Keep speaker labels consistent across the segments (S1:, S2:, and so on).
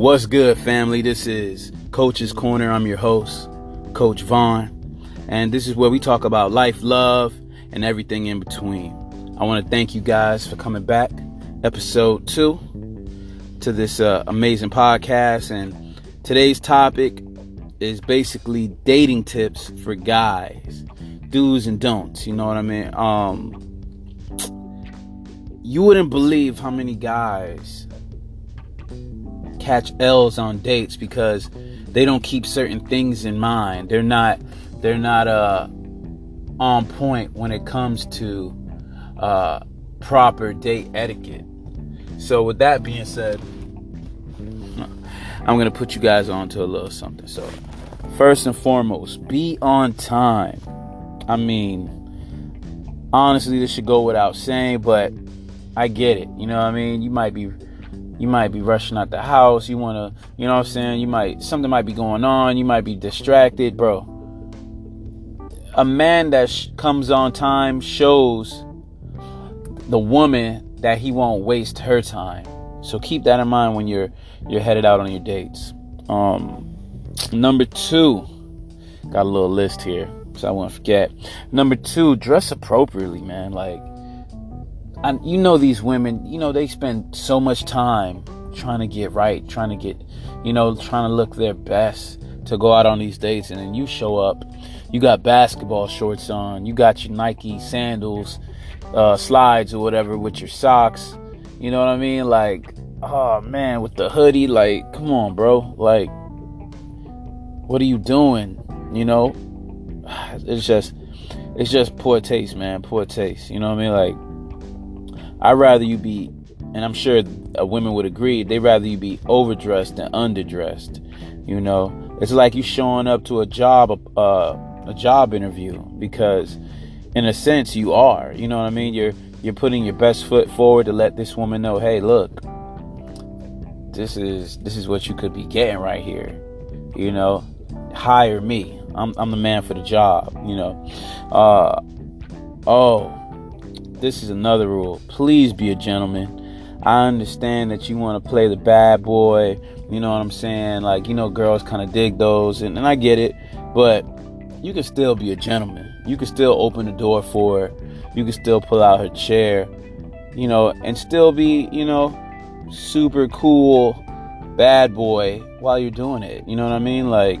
S1: What's good, family? This is Coach's Corner. I'm your host, Coach Vaughn, and this is where we talk about life, love, and everything in between. I want to thank you guys for coming back, episode two, to this uh, amazing podcast. And today's topic is basically dating tips for guys, do's and don'ts. You know what I mean? Um, you wouldn't believe how many guys catch L's on dates because they don't keep certain things in mind. They're not they're not uh on point when it comes to uh proper date etiquette. So with that being said, I'm gonna put you guys on to a little something. So first and foremost, be on time. I mean, honestly, this should go without saying, but I get it. You know what I mean? You might be you might be rushing out the house. You want to, you know what I'm saying? You might, something might be going on. You might be distracted, bro. A man that sh- comes on time shows the woman that he won't waste her time. So keep that in mind when you're you're headed out on your dates. Um, number two, got a little list here, so I won't forget. Number two, dress appropriately, man. Like you know these women, you know they spend so much time trying to get right, trying to get, you know, trying to look their best to go out on these dates, and then you show up, you got basketball shorts on, you got your Nike sandals, uh, slides or whatever with your socks. You know what I mean? Like, oh man, with the hoodie, like, come on, bro, like, what are you doing? You know, it's just, it's just poor taste, man, poor taste. You know what I mean? Like I'd rather you be, and I'm sure women would agree, they'd rather you be overdressed than underdressed. You know, it's like you showing up to a job, uh, a job interview because, in a sense, you are. You know what I mean? You're you're putting your best foot forward to let this woman know, hey, look, this is this is what you could be getting right here. You know, hire me. I'm I'm the man for the job. You know, uh, oh this is another rule. Please be a gentleman. I understand that you want to play the bad boy. You know what I'm saying? Like, you know, girls kind of dig those, and, and I get it. But you can still be a gentleman. You can still open the door for her. You can still pull out her chair, you know, and still be, you know, super cool bad boy while you're doing it. You know what I mean? Like,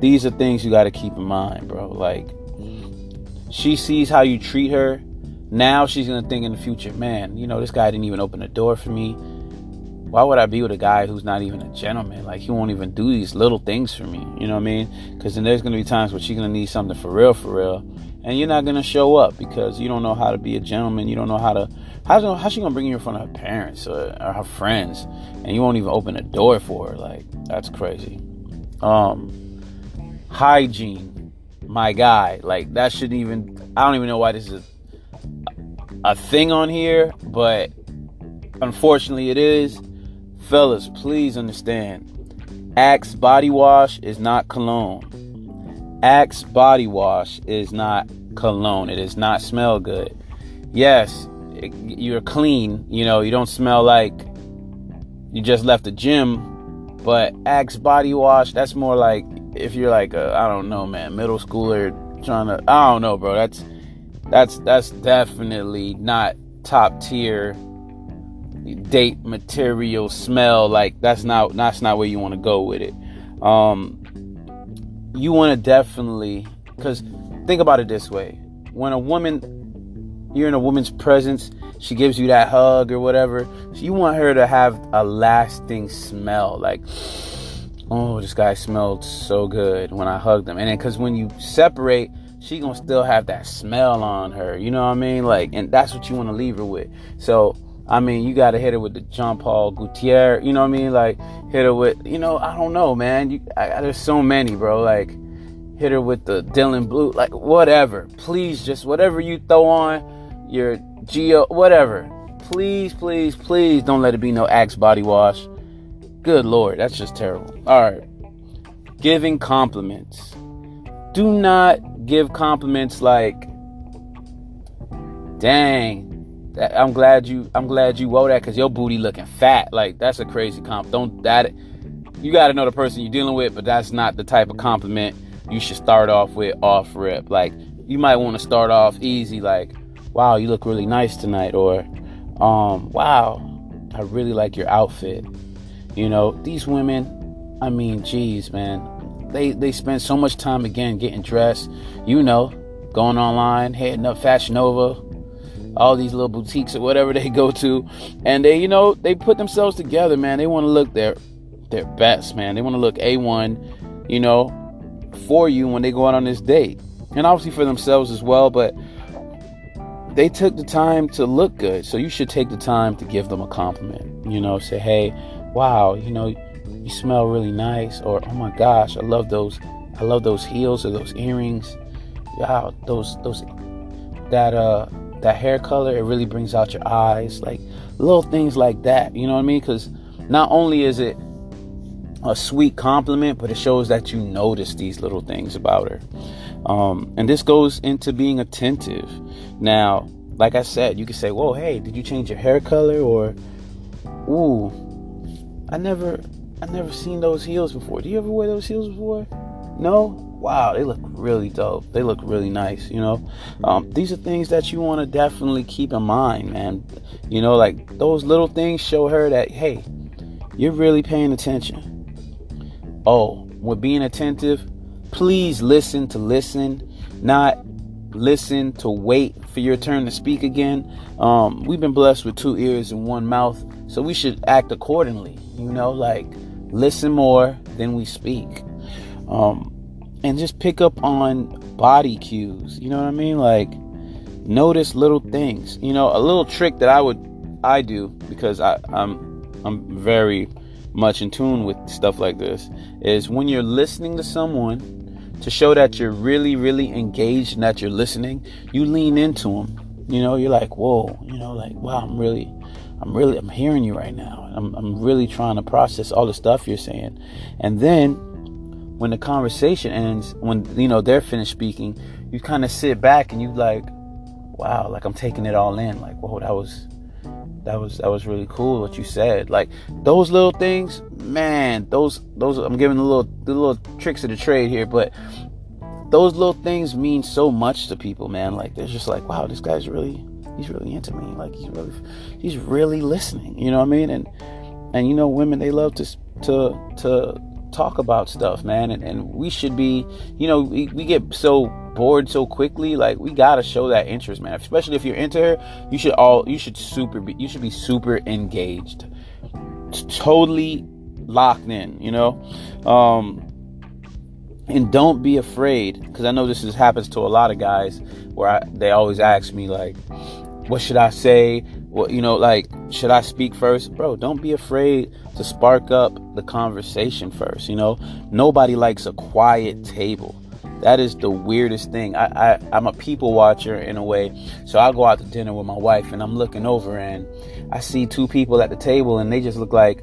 S1: these are things you got to keep in mind, bro. Like, she sees how you treat her now she's gonna think in the future, man, you know, this guy didn't even open the door for me. Why would I be with a guy who's not even a gentleman? Like he won't even do these little things for me. You know what I mean? Because then there's gonna be times where she's gonna need something for real, for real, and you're not gonna show up because you don't know how to be a gentleman. You don't know how to. How's gonna, how's she gonna bring you in front of her parents or, or her friends, and you won't even open the door for her? Like that's crazy. Um, hygiene, my guy. Like that shouldn't even. I don't even know why this is a thing on here, but unfortunately it is. Fellas, please understand. Axe body wash is not cologne. Axe body wash is not cologne. It does not smell good. Yes, it, you're clean. You know, you don't smell like you just left the gym. But Axe body wash, that's more like if you're like I don't know, man, middle schooler trying to. I don't know, bro. That's that's that's definitely not top tier date material smell like that's not that's not where you want to go with it. Um you want to definitely because think about it this way. When a woman you're in a woman's presence she gives you that hug or whatever you want her to have a lasting smell like oh this guy smelled so good when i hugged him. And then because when you separate she gonna still have that smell on her. You know what I mean? Like, and that's what you want to leave her with. So, I mean, you gotta hit her with the Jean Paul Gaultier. You know what I mean? Like, hit her with, you know, I don't know, man. You, I, there's so many, bro. Like, hit her with the Dylan Blue, like whatever. Please, just whatever you throw on your Geo, whatever. Please, please, please don't let it be no Axe body wash. Good lord, that's just terrible. All right, giving compliments. Do not give compliments like, dang, I'm glad you I'm glad you wore that because your booty looking fat. Like that's a crazy comp. Don't that you got to know the person you're dealing with, but that's not the type of compliment you should start off with off rip. Like you might want to start off easy, like, "Wow, you look really nice tonight," or um, "Wow, I really like your outfit." You know, these women. I mean, geez, man, they they spend so much time again getting dressed. You know, going online, heading up Fashion Nova, all these little boutiques or whatever they go to, and they, you know, they put themselves together, man. They want to look their their best, man. They want to look a1, you know, for you when they go out on this date, and obviously for themselves as well. But they took the time to look good, so you should take the time to give them a compliment. You know, say, hey, wow, you know, you smell really nice, or oh my gosh, I love those, I love those heels or those earrings. Wow, those those that uh that hair color, it really brings out your eyes. Like little things like that, you know what I mean? Because not only is it a sweet compliment, but it shows that you notice these little things about her. Um, and this goes into being attentive. Now, like I said, you can say, "Whoa, hey, did you change your hair color?" Or, "Ooh, I never, I never seen those heels before. Do you ever wear those heels before?" No wow, they look really dope. They look really nice, you know. Um, these are things that you want to definitely keep in mind, man. You know, like those little things show her that, hey, you're really paying attention. Oh, with being attentive, please listen to listen, not listen to wait for your turn to speak again. Um, we've been blessed with two ears and one mouth, so we should act accordingly. You know, like listen more than we speak. Um, and just pick up on body cues. You know what I mean? Like notice little things. You know, a little trick that I would I do because I, I'm I'm very much in tune with stuff like this is when you're listening to someone to show that you're really really engaged and that you're listening, you lean into them. You know, you're like, whoa, you know, like wow, I'm really I'm really I'm hearing you right now. I'm I'm really trying to process all the stuff you're saying. And then when the conversation ends, when you know they're finished speaking, you kind of sit back and you like, wow, like I'm taking it all in. Like, whoa, that was that was that was really cool what you said. Like those little things, man. Those those I'm giving the little the little tricks of the trade here, but those little things mean so much to people, man. Like they're just like, wow, this guy's really he's really into me. Like he's really he's really listening. You know what I mean? And and you know, women they love to to to talk about stuff, man. And, and we should be, you know, we, we get so bored so quickly. Like we gotta show that interest, man. Especially if you're into her, you should all you should super be you should be super engaged, totally locked in. You know, um, and don't be afraid because I know this is, happens to a lot of guys where I, they always ask me like, what should I say? What you know, like, should I speak first, bro? Don't be afraid to spark up the conversation first. You know, nobody likes a quiet table. That is the weirdest thing. I, I I'm a people watcher in a way, so I'll go out to dinner with my wife and I'm looking over and I see two people at the table and they just look like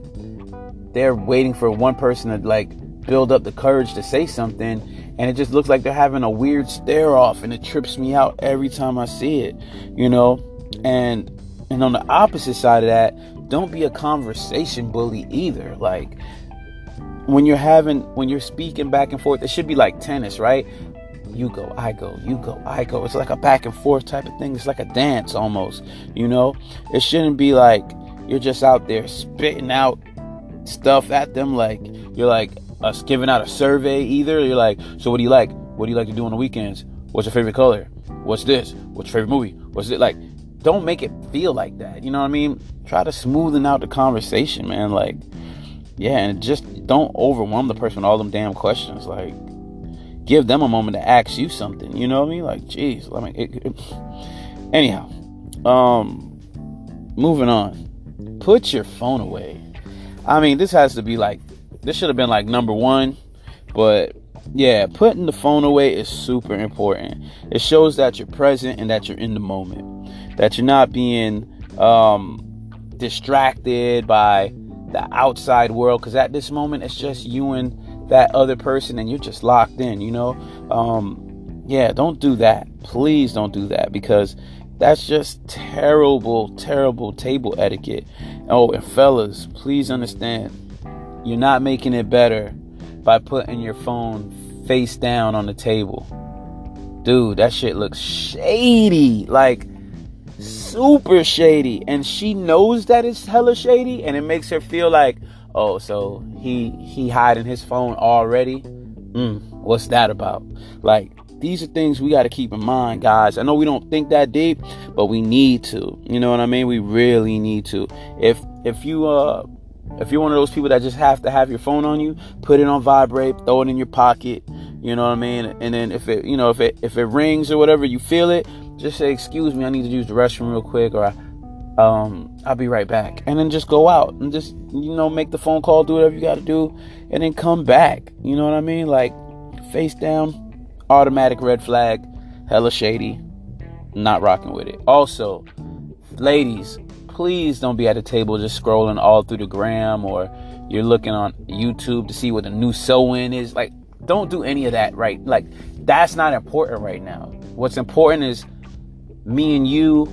S1: they're waiting for one person to like build up the courage to say something and it just looks like they're having a weird stare off and it trips me out every time I see it, you know? And and on the opposite side of that, don't be a conversation bully either. Like when you're having when you're speaking back and forth, it should be like tennis, right? You go, I go, you go, I go. It's like a back and forth type of thing. It's like a dance almost, you know? It shouldn't be like you're just out there spitting out stuff at them like you're like us giving out a survey either. You're like, so what do you like? What do you like to do on the weekends? What's your favorite color? What's this? What's your favorite movie? What's it like? don't make it feel like that. You know what I mean? Try to smoothen out the conversation, man. Like, yeah, and just don't overwhelm the person with all them damn questions. Like, give them a moment to ask you something. You know what I mean? Like, jeez. I mean, it, it, anyhow, um, moving on. Put your phone away. I mean, this has to be like, this should have been like number one, but yeah, putting the phone away is super important. It shows that you're present and that you're in the moment that you're not being um, distracted by the outside world because at this moment it's just you and that other person and you're just locked in you know um, yeah don't do that please don't do that because That's just terrible, terrible table etiquette. Oh, and fellas, please understand, you're not making it better by putting your phone face down on the table. Dude, that shit looks shady. Like, super shady. And she knows that it's hella shady, and it makes her feel like, oh, so he he hiding his phone already? Mm, what's that about? Like, these are things we got to keep in mind, guys. I know we don't think that deep, but we need to. You know what I mean? We really need to. If if you uh if you're one of those people that just have to have your phone on you, put it on vibrate, throw it in your pocket. You know what I mean? And then if it you know if it if it rings or whatever, you feel it, just say, "Excuse me, I need to use the restroom real quick," or um, I'll be right back. And then just go out and just, you know, make the phone call, do whatever you got to do, and then come back. You know what I mean? Like, face down, automatic red flag, hella shady, not rocking with it. Also, ladies, please don't be at the table just scrolling all through the gram or you're looking on YouTube to see what the new sew in is. Like, don't do any of that, right? Like, that's not important right now. What's important is me and you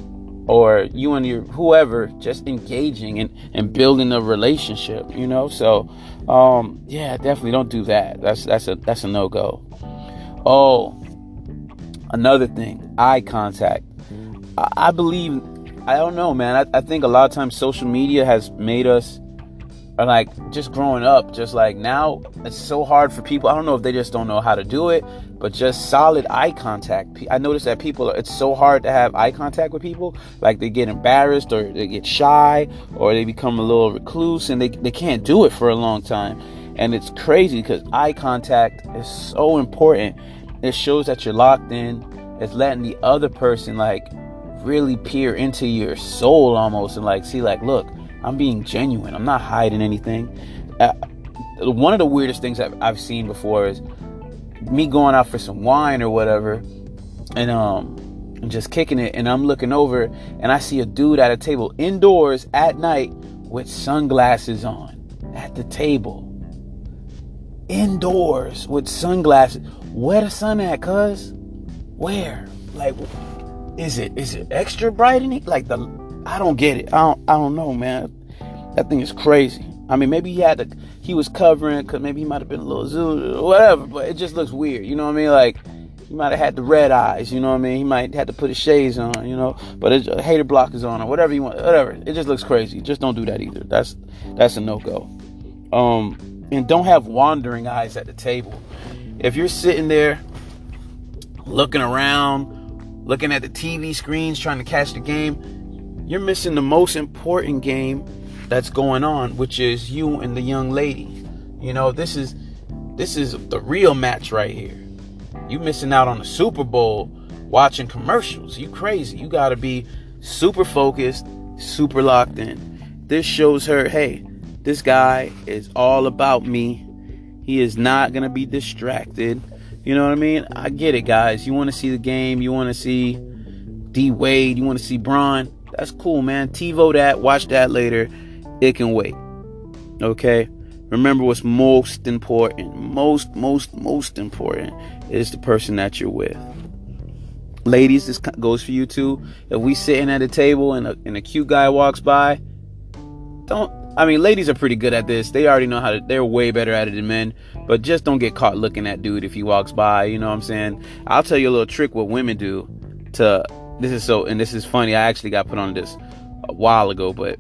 S1: or you and your whoever just engaging and, and building a relationship, you know? So um yeah, definitely don't do that. That's that's a that's a no-go. Oh, another thing, eye contact. I believe, I don't know, man. I, I think a lot of times social media has made us, or like just growing up, just like now, it's so hard for people. I don't know if they just don't know how to do it, but just solid eye contact. I notice that people, it's so hard to have eye contact with people. Like they get embarrassed or they get shy or they become a little recluse and they, they can't do it for a long time. And it's crazy because eye contact is so important it shows that you're locked in. It's letting the other person like really peer into your soul almost and like see like, look, I'm being genuine. I'm not hiding anything. Uh, one of the weirdest things I've, I've seen before is me going out for some wine or whatever, and um, I'm just kicking it, and I'm looking over, and I see a dude at a table indoors at night with sunglasses on at the table. Indoors with sunglasses. Where the sun at, cuz? Where? Like, is it is it extra bright in it? Like the, I don't get it. I don't I don't know, man. That thing is crazy. I mean, maybe he had to, he was covering, cause maybe he might have been a little zoo or whatever. But it just looks weird. You know what I mean? Like he might have had the red eyes. You know what I mean? He might have had to put his shades on. You know, but it's a hater block is on or whatever you want. Whatever. It just looks crazy. Just don't do that either. That's that's a no go. Um, and don't have wandering eyes at the table if you're sitting there looking around, looking at the TV screens, trying to catch the game, you're missing the most important game that's going on, which is you and the young lady. You know, this is this is the real match right here. You missing out on the Super Bowl watching commercials. You crazy. You got to be super focused, super locked in. This shows her, hey, this guy is all about me he is not going to be distracted. You know what I mean? I get it, guys. You want to see the game. You want to see D Wade. You want to see Bron. That's cool, man. TiVo that. Watch that later. It can wait. Okay? Remember what's most important. Most, most, most important is the person that you're with. Ladies, this goes for you too. If we sitting at a table and a, and a cute guy walks by, don't I mean, ladies are pretty good at this. They already know how to, they're way better at it than men. But just don't get caught looking at dude if he walks by. You know what I'm saying? I'll tell you a little trick what women do to, this is so, and this is funny. I actually got put on this a while ago, but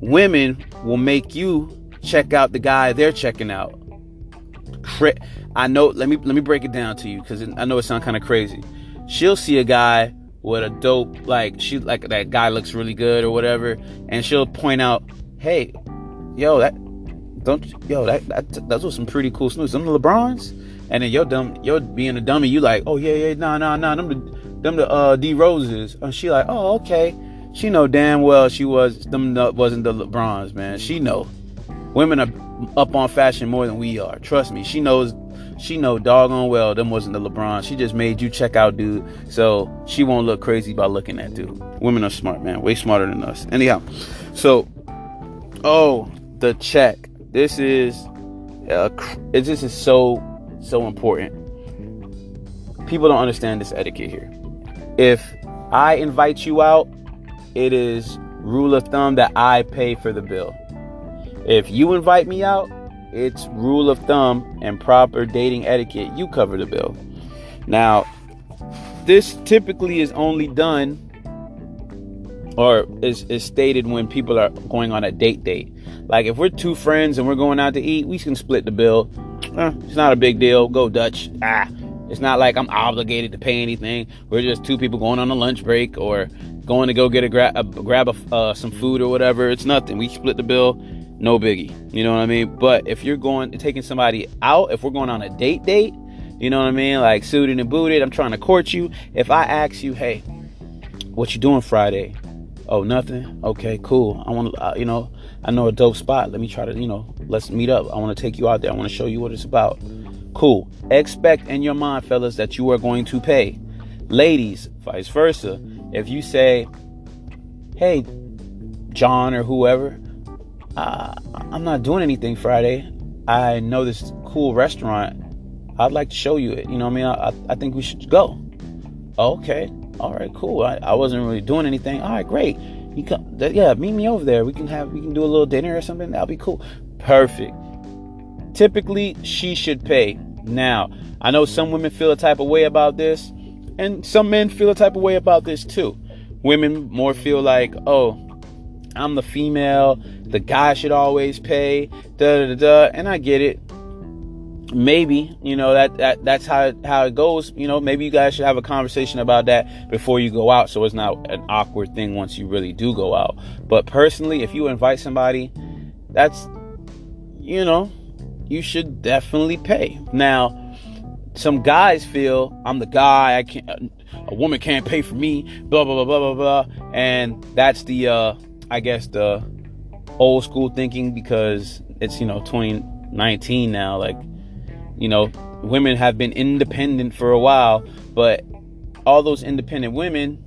S1: women will make you check out the guy they're checking out. I know, let me, let me break it down to you because I know it sounds kind of crazy. She'll see a guy with a dope, like, she, like, that guy looks really good or whatever, and she'll point out, hey, yo, that don't yo that, that those were some pretty cool snooze. Them the LeBrons, and then yo dumb yo being a dummy, you like, oh yeah yeah nah nah nah them the them the uh D Roses, and she like, oh okay, she know damn well she was them wasn't the LeBrons, man. She know women are up on fashion more than we are. Trust me, she knows. She know doggone well them wasn't the LeBron. She just made you check out, dude. So she won't look crazy by looking at dude. Women are smart, man. Way smarter than us. Anyhow, so Oh, the check. This is uh, it just is so so important. People don't understand this etiquette here. If I invite you out, it is rule of thumb that I pay for the bill. If you invite me out, it's rule of thumb and proper dating etiquette. You cover the bill. Now, this typically is only done or is, is stated when people are going on a date date. Like if we're two friends and we're going out to eat, we can split the bill. Eh, it's not a big deal. Go Dutch. Ah, it's not like I'm obligated to pay anything. We're just two people going on a lunch break or going to go get a, gra- a grab a, uh, some food or whatever. It's nothing. We split the bill. No biggie. You know what I mean? But if you're going taking somebody out, if we're going on a date date, you know what I mean? Like suited and booted, I'm trying to court you. If I ask you, hey, what you doing Friday? Oh, nothing. Okay, cool. I want to, uh, you know, I know a dope spot. Let me try to, you know, let's meet up. I want to take you out there. I want to show you what it's about. Cool. Expect in your mind, fellas, that you are going to pay. Ladies, vice versa. If you say, hey, John or whoever, uh, I'm not doing anything Friday. I know this cool restaurant. I'd like to show you it. You know what I mean? I, I think we should go. Okay. All right, cool. I, I wasn't really doing anything. All right, great. You come, yeah, meet me over there. We can have, we can do a little dinner or something. That'll be cool. Perfect. Typically, she should pay. Now, I know some women feel a type of way about this, and some men feel a type of way about this too. Women more feel like, oh, I'm the female, the guy should always pay, da da da, and I get it. Maybe you know that, that that's how how it goes. You know, maybe you guys should have a conversation about that before you go out, so it's not an awkward thing once you really do go out. But personally, if you invite somebody, that's you know, you should definitely pay. Now, some guys feel I'm the guy. I can't. A woman can't pay for me. Blah blah blah blah blah blah. And that's the uh, I guess the old school thinking because it's you know 2019 now. Like you know, women have been independent for a while, but all those independent women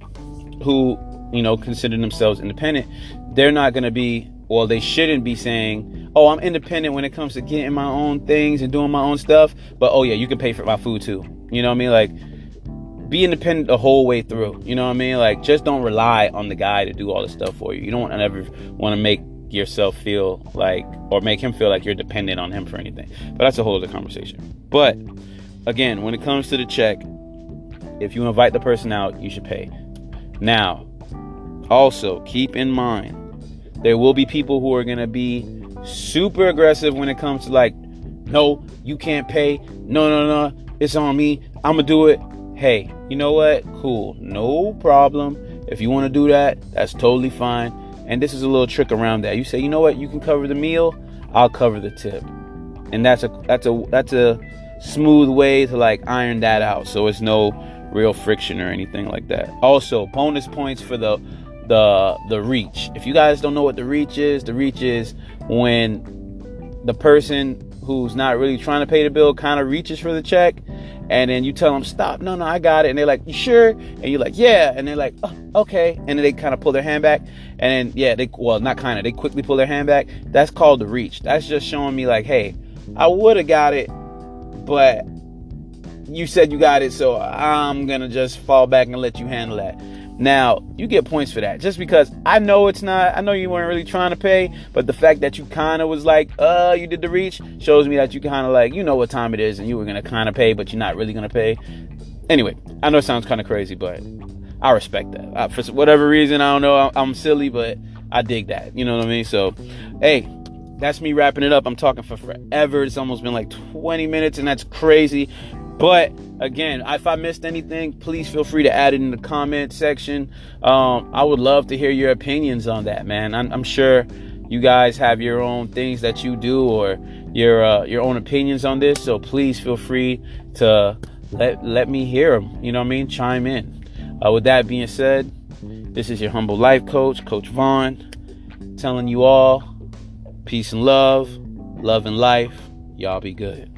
S1: who you know consider themselves independent, they're not going to be well, they shouldn't be saying, "Oh, I'm independent when it comes to getting my own things and doing my own stuff." But oh yeah, you can pay for my food too. You know what I mean? Like be independent the whole way through. You know what I mean? Like just don't rely on the guy to do all the stuff for you. You don't ever want to make yourself feel like or make him feel like you're dependent on him for anything. But that's a whole other conversation. But again, when it comes to the check, if you invite the person out, you should pay. Now, also keep in mind there will be people who are going to be super aggressive when it comes to like no, you can't pay. No, no, no. It's on me. I'm going to do it hey, you know what? Cool. No problem. If you want to do that, that's totally fine. And this is a little trick around that. You say, you know what? You can cover the meal. I'll cover the tip. And that's a that's a that's a smooth way to like iron that out. So it's no real friction or anything like that. Also, bonus points for the the the reach. If you guys don't know what the reach is, the reach is when the person who's not really trying to pay the bill kind of reaches for the check and then you tell them stop no no i got it and they're like you sure and you're like yeah and they're like oh, okay. And then they kind of pull their hand back. And then yeah they well not kind of they quickly pull their hand back. That's called the reach. That's just showing me like hey i would have got it but you said you got it so i'm gonna just fall back and let you handle that. Now, you get points for that. Just because I know it's not, I know you weren't really trying to pay, but the fact that you kind of was like, uh, you did the reach shows me that you kind of like, you know what time it is and you were going to kind of pay, but you're not really going to pay. Anyway, I know it sounds kind of crazy, but I respect that. I, for whatever reason, I don't know, I'm silly, but I dig that. You know what I mean? So, hey, that's me wrapping it up. I'm talking for forever. It's almost been like 20 minutes, and that's crazy. But again, if I missed anything, please feel free to add it in the comment section. Um, I would love to hear your opinions on that, man. I'm, I'm, sure you guys have your own things that you do or your uh, your own opinions on this. So please feel free to let let me hear them. You know what I mean? Chime in. Uh, with that being said, this is your humble life coach, Coach Vaughn, telling you all peace and love, love and life. Y'all be good.